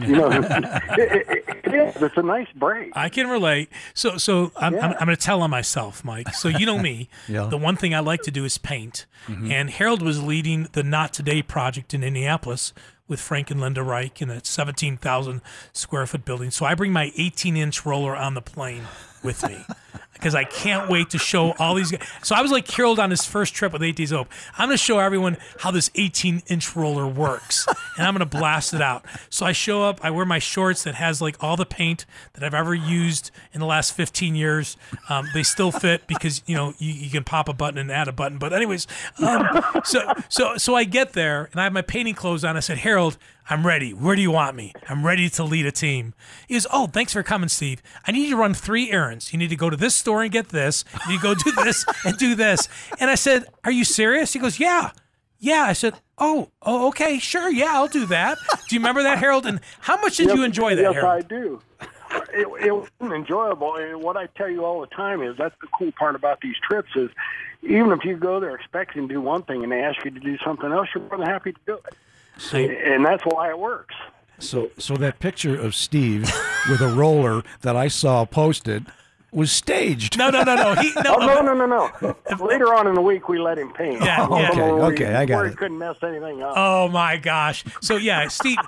you know, it, it, it is. It's a nice break. I can relate. So, so I'm, I'm, I'm going to tell on myself, Mike. So you know me. Yeah. The one thing I like to do is paint. Mm-hmm. And Harold was leading the Not Today project in Indianapolis with Frank and Linda Reich in that 17,000 square foot building. So I bring my 18 inch roller on the plane with me. Because I can't wait to show all these guys. So I was like Harold on his first trip with Eight Days Hope. I'm going to show everyone how this 18 inch roller works, and I'm going to blast it out. So I show up. I wear my shorts that has like all the paint that I've ever used in the last 15 years. Um, they still fit because you know you, you can pop a button and add a button. But anyways, um, so so so I get there and I have my painting clothes on. I said, Harold, I'm ready. Where do you want me? I'm ready to lead a team. He goes, Oh, thanks for coming, Steve. I need you to run three errands. You need to go to this store and get this. You need to go do this and do this. And I said, Are you serious? He goes, Yeah. Yeah. I said, Oh, oh, okay, sure. Yeah, I'll do that. Do you remember that, Harold? And how much did you enjoy that, Yes, Harold? I do. It, it was enjoyable, and what I tell you all the time is that's the cool part about these trips is even if you go there expecting to do one thing and they ask you to do something else, you're more than happy to do it, So, and that's why it works. so, so that picture of Steve with a roller that I saw posted was staged. No, no, no, no. He, no, Oh no, no, no, no! Later on in the week, we let him paint. Yeah, yeah. Oh, okay, okay, I got it. couldn't mess anything up. Oh my gosh. So yeah, Steve.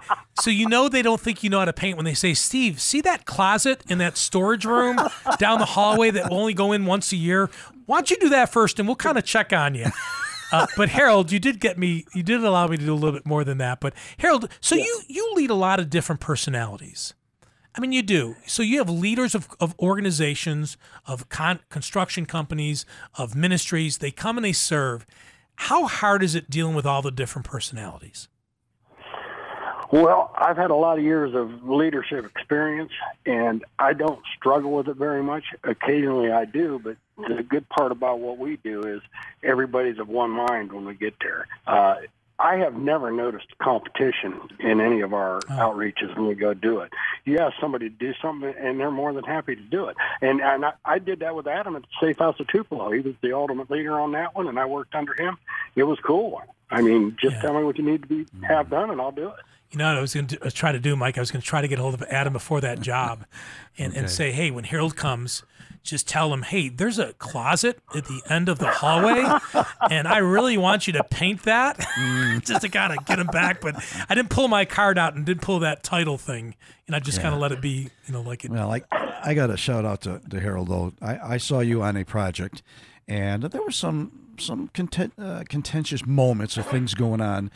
So you know they don't think you know how to paint when they say, "Steve, see that closet in that storage room down the hallway that will only go in once a year? Why don't you do that first, and we'll kind of check on you." Uh, but Harold, you did get me. You did allow me to do a little bit more than that. But Harold, so you you lead a lot of different personalities. I mean, you do. So you have leaders of, of organizations, of con- construction companies, of ministries. They come and they serve. How hard is it dealing with all the different personalities? Well, I've had a lot of years of leadership experience, and I don't struggle with it very much. Occasionally I do, but the good part about what we do is everybody's of one mind when we get there. Uh, I have never noticed competition in any of our outreaches when we go do it. you ask somebody to do something, and they're more than happy to do it. And and I, I did that with Adam at the Safe House of Tupelo. He was the ultimate leader on that one, and I worked under him. It was cool. I mean, just Yeah. tell me what you need to be have done, and I'll do it. You know what I was going to try to do, Mike? I was going to try to get a hold of Adam before that job and, and say, hey, when Harold comes, just tell him, hey, there's a closet at the end of the hallway, and I really want you to paint that just to kind of get him back. But I didn't pull my card out and didn't pull that title thing. And I just kind of let it be, you know, like it. Well, I, I got a shout out to, to Harold though. I, I saw you on a project, and there were some some content, uh, contentious moments of things going on.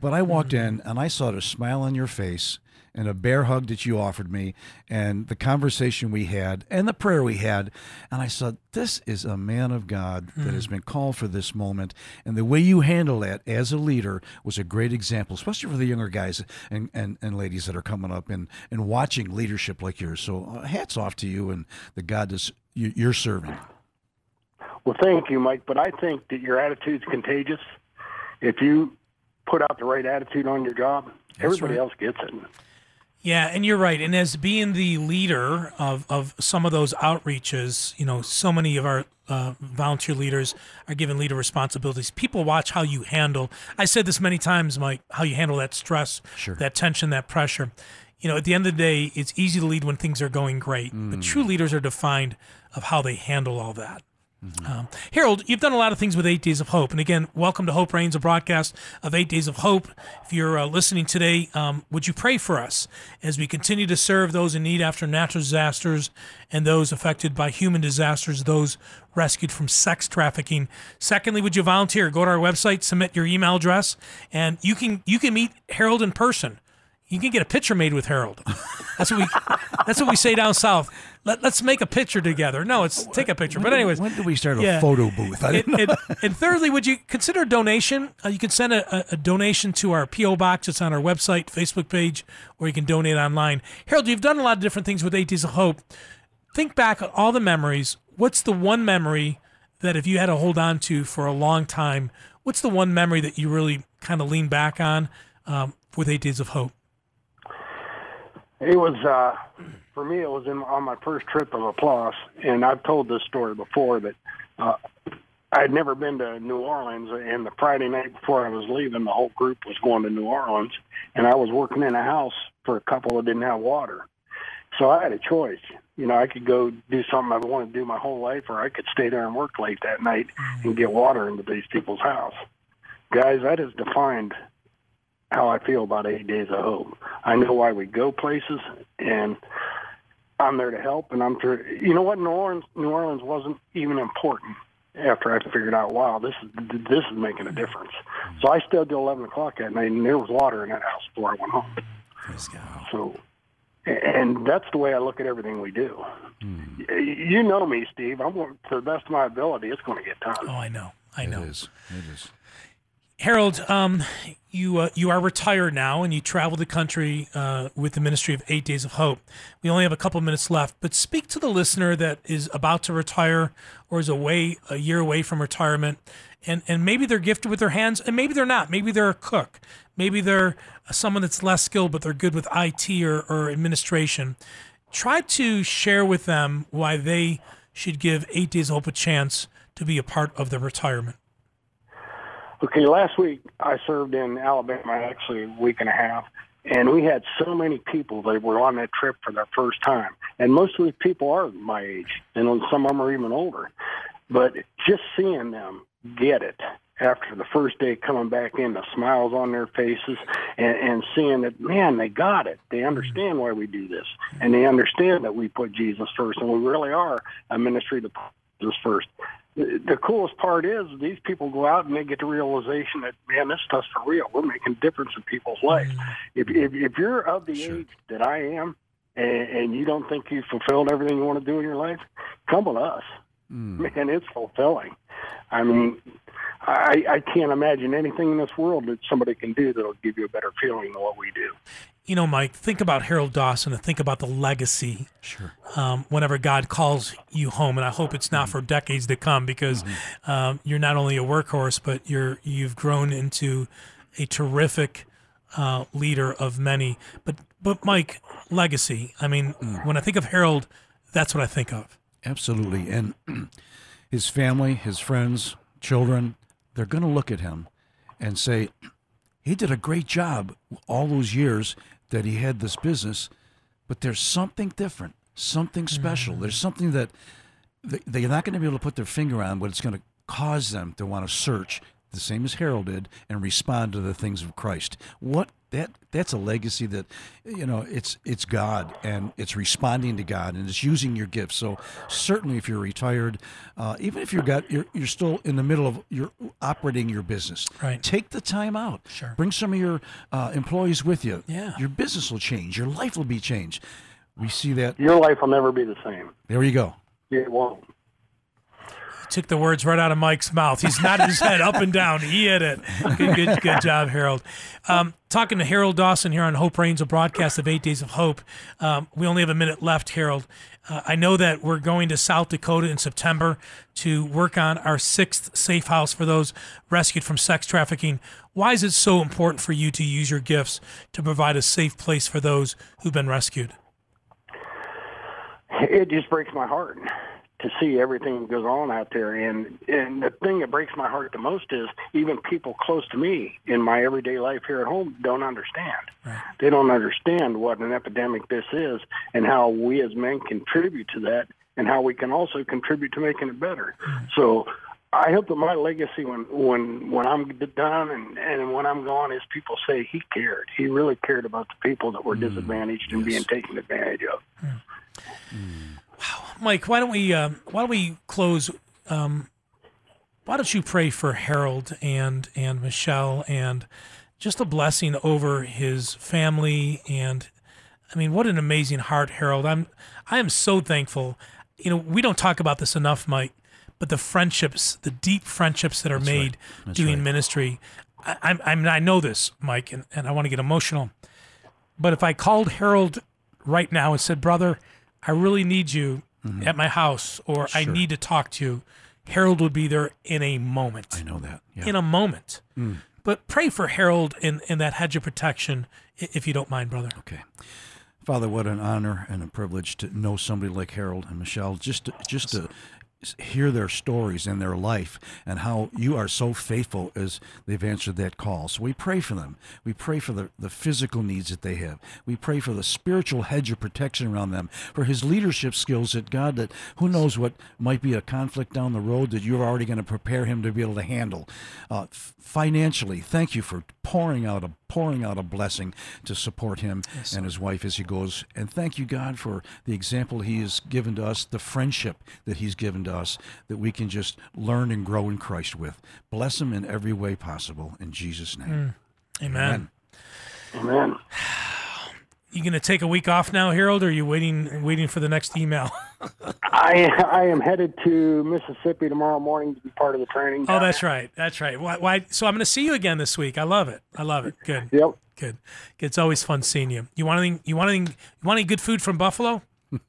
But I walked in and I saw the smile on your face and a bear hug that you offered me and the conversation we had and the prayer we had. And I said, This is a man of God that has been called for this moment. And the way you handle that as a leader was a great example, especially for the younger guys and, and, and ladies that are coming up and, and watching leadership like yours. So uh, hats off to you and the God that you- you're serving. Well, thank you, Mike. But I think that your attitude's contagious. If you put out the right attitude on your job, everybody right. else gets it. Yeah, and you're right. And as being the leader of, of some of those outreaches, you know, so many of our uh, volunteer leaders are given leader responsibilities. People watch how you handle. I said this many times, Mike, how you handle that stress, Sure. that tension, that pressure. You know, at the end of the day, it's easy to lead when things are going great. But true leaders are defined of how they handle all that. Um, Harold, you've done a lot of things with Eight Days of Hope. And again, welcome to Hope Reigns, a broadcast of Eight Days of Hope. If you're uh, listening today, um, would you pray for us as we continue to serve those in need after natural disasters and those affected by human disasters, those rescued from sex trafficking? Secondly, would you volunteer? Go to our website, submit your email address, and you can you can meet Harold in person. You can get a picture made with Harold. That's what we that's what we say down south. Let, let's make a picture together. No, it's take a picture. But anyways, when do we start a yeah. photo booth? I didn't and, and, and thirdly, would you consider a donation? Uh, you can send a, a, a donation to our PO box. It's on our website, Facebook page, or you can donate online. Harold, you've done a lot of different things with Eight Days of Hope. Think back on all the memories. What's the one memory that if you had to hold on to for a long time? What's the one memory that you really kind of lean back on um, with Eight Days of Hope? It was uh, for me. It was in, on my first trip of Laplace, and I've told this story before that uh, I'd never been to New Orleans, and the Friday night before I was leaving, the whole group was going to New Orleans, and I was working in a house for a couple that didn't have water, so I had a choice. You know, I could go do something I've wanted to do my whole life, or I could stay there and work late that night and get water into these people's house. Guys, that has defined how I feel about eight days of hope. I know why we go places, and I'm there to help. And I'm sure you know what New Orleans. New Orleans wasn't even important after I figured out, wow, this is this is making a difference. So I stayed till eleven o'clock that night, and there was water in that house before I went home. So, and that's the way I look at everything we do. Hmm. You know me, Steve. I'm going to the best of my ability. It's going to get done. Oh, I know. I know. It is. It is. Harold, um, you uh, you are retired now, and you travel the country uh, with the Ministry of Eight Days of Hope. We only have a couple minutes left, but speak to the listener that is about to retire or is away a year away from retirement, and and maybe they're gifted with their hands, and maybe they're not. Maybe they're a cook. Maybe they're someone that's less skilled, but they're good with IT or, or administration. Try to share with them why they should give Eight Days of Hope a chance to be a part of their retirement. Okay, last week I served in Alabama actually a week and a half, and we had so many people that were on that trip for their first time. And most of these people are my age, and some of them are even older. But just seeing them get it after the first day coming back in, the smiles on their faces, and, and seeing that, man, they got it. They understand why we do this, and they understand that we put Jesus first, and we really are a ministry that puts Jesus first the coolest part is these people go out and they get the realization that man, this stuff's for real. We're making a difference in people's lives. Mm-hmm. If if, if you're of the age that I am, and, and you don't think you've fulfilled everything you want to do in your life, come with us. Mm. Man, it's fulfilling. I mean, I I can't imagine anything in this world that somebody can do that'll give you a better feeling than what we do. You know, Mike, think about Harold Dawson and think about the legacy. Sure. Um, whenever God calls you home, and I hope it's not for decades to come, because um, you're not only a workhorse, but you're you've grown into a terrific uh, leader of many. But but Mike, legacy. I mean, when I think of Harold, that's what I think of. Absolutely. And his family, his friends, children, they're going to look at him and say, he did a great job all those years that he had this business, but there's something different, something special. There's mm. something that they- they're not going to be able to put their finger on, but it's going to cause them to want to search the same as Harold did and respond to the things of Christ. What that that's a legacy that you know it's it's God and it's responding to God and it's using your gifts. So certainly, if you're retired, uh, even if you're got you're, you're still in the middle of you're operating your business, Right. Take the time out. Sure. Bring some of your uh, employees with you. Yeah. Your business will change. Your life will be changed. We see that. Your life will never be the same. There you go. It won't. Took the words right out of Mike's mouth. He's nodding his head up and down. He hit it. Good, good, good job, Harold. Um, talking to Harold Dawson here on Hope Reigns, a broadcast of Eight Days of Hope. Um, we only have a minute left, Harold. Uh, I know that we're going to South Dakota in September to work on our sixth safe house for those rescued from sex trafficking. Why is it so important for you to use your gifts to provide a safe place for those who've been rescued? It just breaks my heart to see everything that goes on out there. And and the thing that breaks my heart the most is even people close to me in my everyday life here at home don't understand. They don't understand what an epidemic this is and how we as men contribute to that and how we can also contribute to making it better. Mm-hmm. So I hope that my legacy when when when I'm done and and when I'm gone is people say he cared. He really cared about the people that were mm. disadvantaged and being taken advantage of. Mm. Mike, why don't we um, why don't we close? Um, why don't you pray for Harold and and Michelle and just a blessing over his family and I mean, what an amazing heart, Harold. I'm I am so thankful. You know, we don't talk about this enough, Mike, but the friendships, the deep friendships that are made doing right. ministry. I, I'm, I'm I know this, Mike, and, and I want to get emotional. But if I called Harold right now and said, "Brother, I really need you mm-hmm. at my house," or "I need to talk to you," Harold would be there in a moment I know that. Yeah. in a moment. Mm. But pray for Harold in, in that hedge of protection, if you don't mind, brother. Okay. Father, what an honor and a privilege to know somebody like Harold and Michelle, just to, just to s- hear their stories and their life and how you are so faithful as they've answered that call. So we pray for them. We pray for the, the physical needs that they have. We pray for the spiritual hedge of protection around them, for his leadership skills that God, that who knows what might be a conflict down the road that you're already going to prepare him to be able to handle. Uh, financially, thank you for pouring out a pouring out a blessing to support him and his wife as he goes. And thank you, God, for the example he has given to us, the friendship that he's given to us, that we can just learn and grow in Christ with. Bless him in every way possible. In Jesus' name. Mm. Amen. Amen. You going to take a week off now, Harold, or are you waiting waiting for the next email? I I am headed to Mississippi tomorrow morning to be part of the training. oh, that's right. That's right. Why, why? So I'm going to see you again this week. I love it. I love it. Good. Yep. Good. It's always fun seeing you. You want anything? You want anything? You want any good food from Buffalo?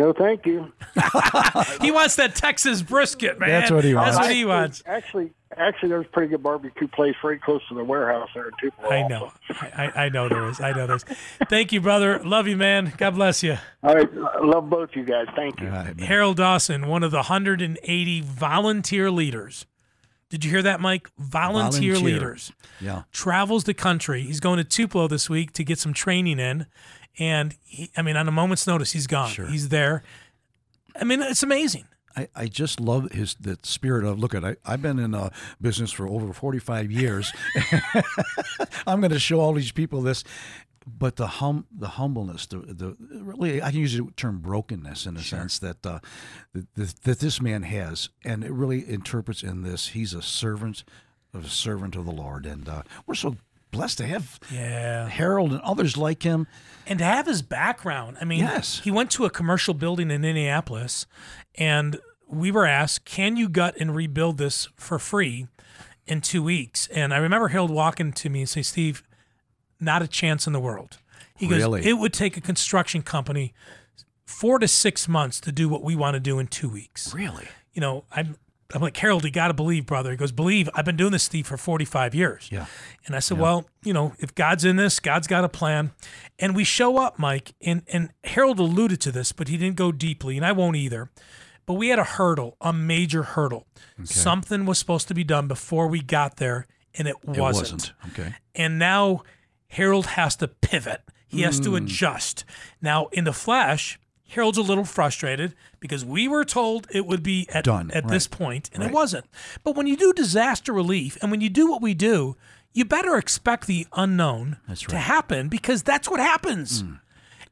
No, thank you. He wants that Texas brisket, man. That's what he wants. That's wants. what he wants. Actually, actually, there's a pretty good barbecue place right close to the warehouse there in Tupelo. I know. I, I- I know there is. I know there is. Thank you, brother. Love you, man. God bless you. All right, love both you guys. Thank you. All right, man. Harold Dawson, one of the 180 volunteer leaders. Did you hear that, Mike? Volunteer, Volunteer. leaders. Yeah. Travels the country. He's going to Tupelo this week to get some training in. And he, I mean, on a moment's notice, he's gone. Sure. He's there. I mean, it's amazing. I, I just love his the spirit of look at I, I've been in uh, business for over 45 years. I'm going to show all these people this, but the hum the humbleness, the the really I can use the term brokenness in a sense that uh, that, that this man has, and it really interprets in this. He's a servant of a servant of the Lord, and uh, we're so blessed to have Yeah. Harold and others like him. and to have his background. I mean, Yes. he went to a commercial building in Indianapolis, and we were asked, "Can you gut and rebuild this for free in two weeks?" And I remember Harold walking to me and say, "Steve, not a chance in the world." He goes, Really? "It would take a construction company four to six months to do what we want to do in two weeks." Really, You know, I'm I'm like, Harold, you got to believe, brother. He goes, believe. I've been doing this, Steve, for 45 years. Yeah. And I said, well, you know, if God's in this, God's got a plan. And we show up, Mike, and, and Harold alluded to this, but he didn't go deeply, and I won't either. But we had a hurdle, a major hurdle. Okay. Something was supposed to be done before we got there, and it wasn't. It wasn't. Okay. And now Harold has to pivot. He has Hmm. to adjust. Now, in the flash, Harold's a little frustrated because we were told it would be at, Done, at this right. point, and it wasn't. But when you do disaster relief and when you do what we do, you better expect the unknown That's to happen because that's what happens. Hmm.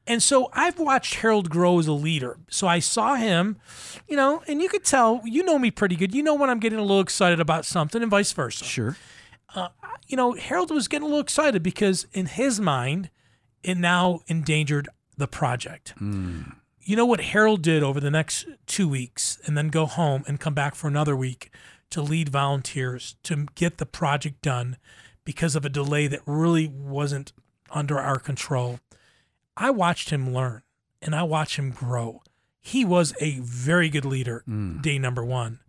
And so I've watched Harold grow as a leader. So I saw him, you know, and you could tell, you know me pretty good. You know when I'm getting a little excited about something and vice versa Sure. Uh, you know, Harold was getting a little excited because in his mind, it now endangered the project. Hmm. You know what Harold did over the next two weeks and then go home and come back for another week to lead volunteers to get the project done because of a delay that really wasn't under our control. I watched him learn and I watched him grow. He was a very good leader day number one.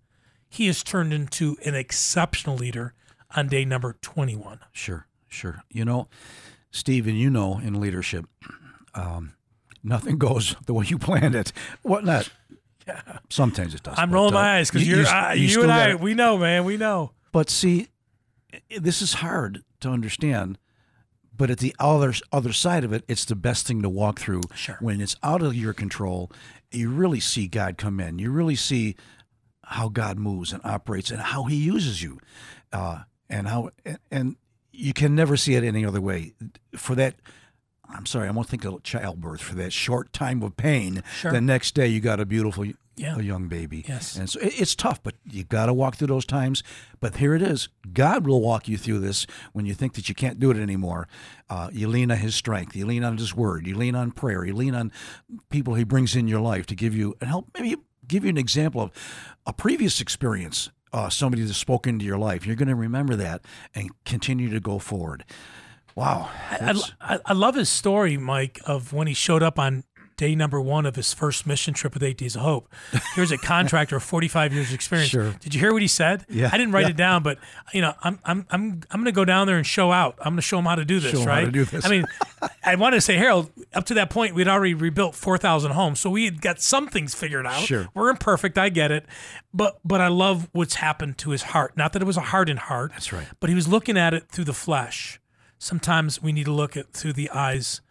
He has turned into an exceptional leader on day number 21. Sure, sure. You know, Steve, and you know in leadership, um, nothing goes the way you planned it. What not? Sometimes it does. I'm but, rolling uh, my eyes because you- you, you- you you, and I, we know, man, we know. But see, this is hard to understand. But at the other other side of it, it's the best thing to walk through. Sure. When it's out of your control, you really see God come in. You really see how God moves and operates and how He uses you, uh, and how and, and you can never see it any other way. For that, I'm sorry, I won't think of childbirth. For that short time of pain, Sure. the next day you got a beautiful Yeah. a young baby. Yes. And so it- it's tough, but you got to walk through those times. But here it is. God will walk you through this when you think that you can't do it anymore. Uh, you lean on His strength. You lean on His Word. You lean on prayer. You lean on people He brings in your life to give you and help maybe give you an example of a previous experience. Uh, somebody that's spoken into your life. You're going to remember that and continue to go forward. Wow. I, I, I love his story, Mike, of when he showed up on day number one of his first mission trip with Eight Days of Hope. Here's a contractor of 45 years experience. Sure. Did you hear what he said? Yeah. I didn't write Yeah. it down, but you know, I'm I'm I'm I'm going to go down there and show out. I'm going to show him how to do this, Show 'em how right? to do this. I mean, I wanted to say, Harold, up to that point, we'd already rebuilt 4,000 homes, so we had got some things figured out. Sure. We're imperfect, I get it, but but I love what's happened to his heart. Not that it was a hardened heart. That's right. But he was looking at it through the flesh. Sometimes we need to look at through the eyes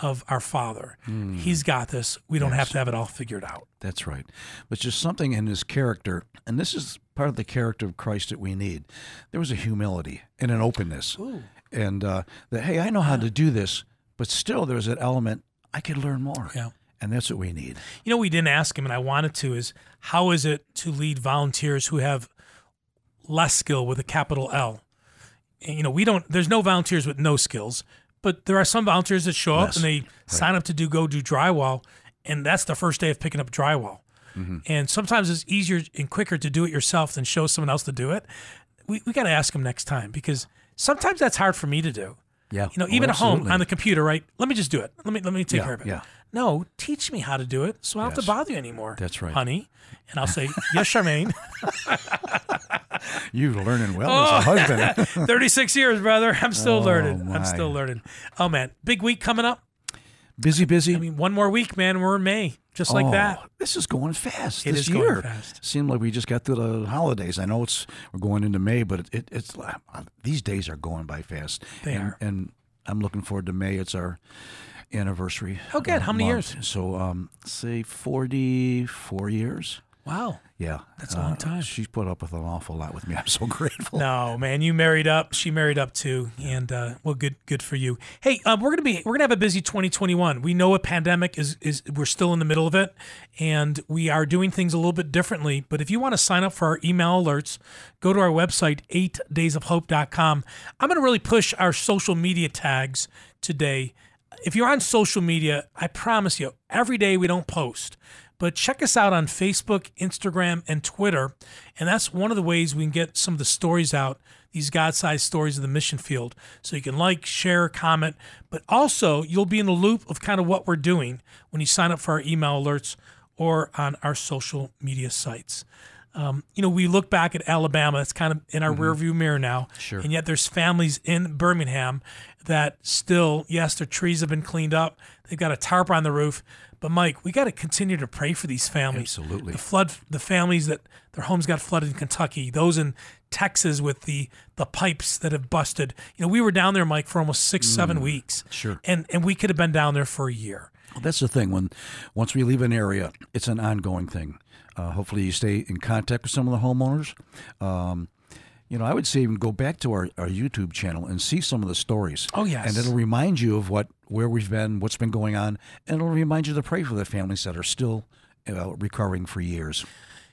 of our Father. Hmm. He's got this. We don't have to have it all figured out. That's right. But just something in his character, and this is part of the character of Christ that we need. There was a humility and an openness, and uh, that hey, I know how to do this, but still there's an element I could learn more. Yeah. and that's what we need. You know, we didn't ask him, and I wanted to. Is how is it to lead volunteers who have less skill with a capital L? You know, we don't. There's no volunteers with no skills, but there are some volunteers that show up and they sign up to do go do drywall, and that's the first day of picking up drywall. Mm-hmm. And sometimes it's easier and quicker to do it yourself than show someone else to do it. We we got to ask them next time because sometimes that's hard for me to do. Yeah, You know, Oh, even at home on the computer, right? Let me just do it. Let me let me take Yeah, care of it. yeah. No, teach me how to do it, so I don't have to bother you anymore. That's right. honey. And I'll say, yes, Charmaine. You're learning well as a husband. 36 years, brother. I'm still Oh, learning. I'm still learning. Oh man, big week coming up. busy, busy. I mean, one more week, man. We're in May, just like Oh, that. This is going fast. It this is going year. fast. Seemed like we just got through the holidays. I know it's we're going into May, but it, it, it's uh, these days are going by fast. They and, are. and I'm looking forward to May. It's our anniversary. Oh, good. uh, How many month. So, um, say 44 years. Wow. Yeah, That's a long time. She's put up with an awful lot with me. I'm so grateful. No, man, you married up. She married up too, and uh, well, good, good for you. Hey, um, we're gonna be we're gonna have a busy 2021. We know a pandemic is is we're still in the middle of it, and we are doing things a little bit differently. But if you want to sign up for our email alerts, go to our website eightdaysofhope.com. I'm gonna really push our social media tags today. If you're on social media, I promise you, every day we don't post but check us out on Facebook, Instagram, and Twitter. And that's one of the ways we can get some of the stories out, these God sized stories of the mission field. So you can like, share, comment, but also you'll be in the loop of kind of what we're doing when you sign up for our email alerts or on our social media sites. Um, you know, we look back at Alabama, it's kind of in our rearview mirror now. Sure. And yet there's families in Birmingham that still, yes, their trees have been cleaned up. They've got a tarp on the roof. But Mike, we got to continue to pray for these families. Absolutely. The flood, the families that their homes got flooded in Kentucky, those in Texas with the the pipes that have busted. You know, we were down there, Mike, for almost six, seven weeks. Mm. Sure. And and we could have been down there for a year. Well, that's the thing. When once we leave an area, it's an ongoing thing. Uh, hopefully, you stay in contact with some of the homeowners. Um, you know, I would say even go back to our, our YouTube channel and see some of the stories. Oh, yes. and it'll remind you of what where we've been, what's been going on, and it'll remind you to pray for the families that are still uh, recovering for years.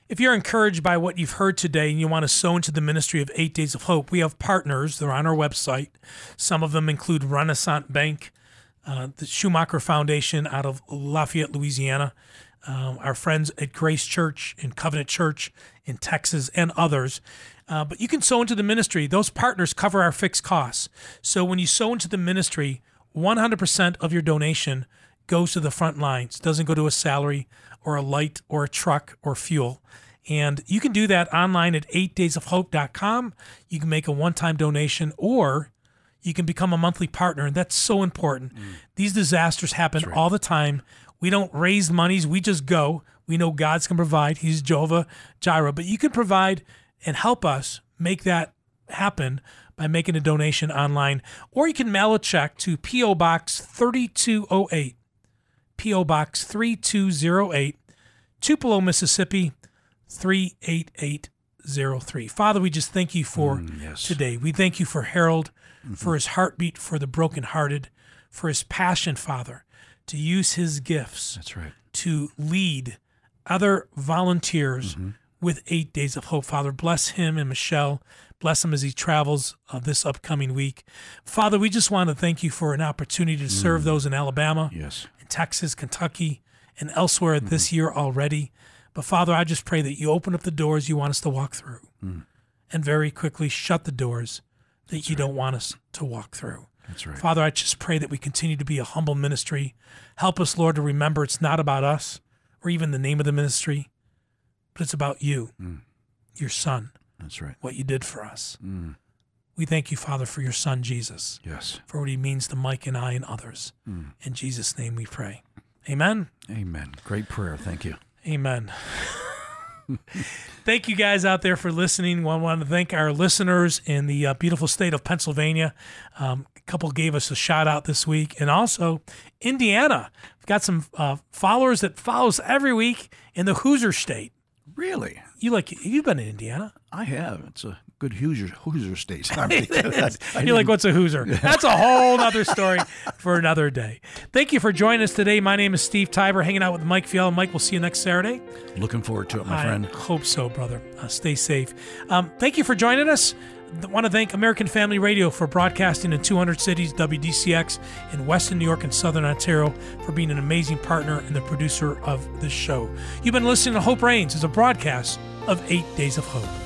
If you're encouraged by what you've heard today and you want to sow into the ministry of Eight Days of Hope, we have partners. They're on our website. Some of them include Renaissance Bank, uh, the Schumacher Foundation out of Lafayette, Louisiana, um, our friends at Grace Church and Covenant Church in Texas, and others. Uh, but you can sow into the ministry. Those partners cover our fixed costs. So when you sow into the ministry, 100% of your donation goes to the front lines, doesn't go to a salary or a light or a truck or fuel. And you can do that online at 8daysofhope.com. You can make a one time donation or you can become a monthly partner. And that's so important. These disasters happen all the time. We don't raise monies, we just go. We know God's can provide. He's Jehovah Jireh. But you can provide and help us make that happen by making a donation online. Or you can mail a check to P.O. Box 3208. P.O. Box 3208, Tupelo, Mississippi 38803. Father, we just thank you for mm, yes. today. We thank you for Harold, for mm-hmm. his heartbeat for the brokenhearted, for his passion, Father, to use his gifts That's right. to lead other volunteers mm-hmm. with Eight Days of Hope. Father, bless him and Michelle. Bless him as he travels uh, this upcoming week. Father, we just want to thank you for an opportunity to serve mm. those in Alabama, Yes. in Texas, Kentucky, and elsewhere this mm-hmm. year already. But Father, I just pray that you open up the doors you want us to walk through mm. and very quickly shut the doors that you don't want us to walk through. That's right. Father, I just pray that we continue to be a humble ministry. Help us, Lord, to remember it's not about us or even the name of the ministry, but it's about you, your son, That's right. what you did for us. We thank you, Father, for your son, Jesus, Yes. for what he means to Mike and I and others. In Jesus' name we pray. Amen. Amen. Great prayer. Thank you. Amen. thank you guys out there for listening. I want to thank our listeners in the uh, beautiful state of Pennsylvania. Um, couple gave us a shout out this week, and also Indiana. We've got some uh, followers that follows every week in the Hoosier state. Really? You like you've been in Indiana? I have. It's a good Hoosier, Hoosier state. You're like, what's a Hoosier? That's a whole other story for another day. Thank you for joining us today. My name is Steve Tybor, hanging out with Mike Fiella. Mike, we'll see you next Saturday. Looking forward to it, my I friend. hope so, brother. Uh, stay safe. Um, thank you for joining us. I want to thank American Family Radio for broadcasting in 200 cities, WDCX in Western New York and Southern Ontario for being an amazing partner and the producer of this show. You've been listening to Hope Reigns as a broadcast of Eight Days of Hope.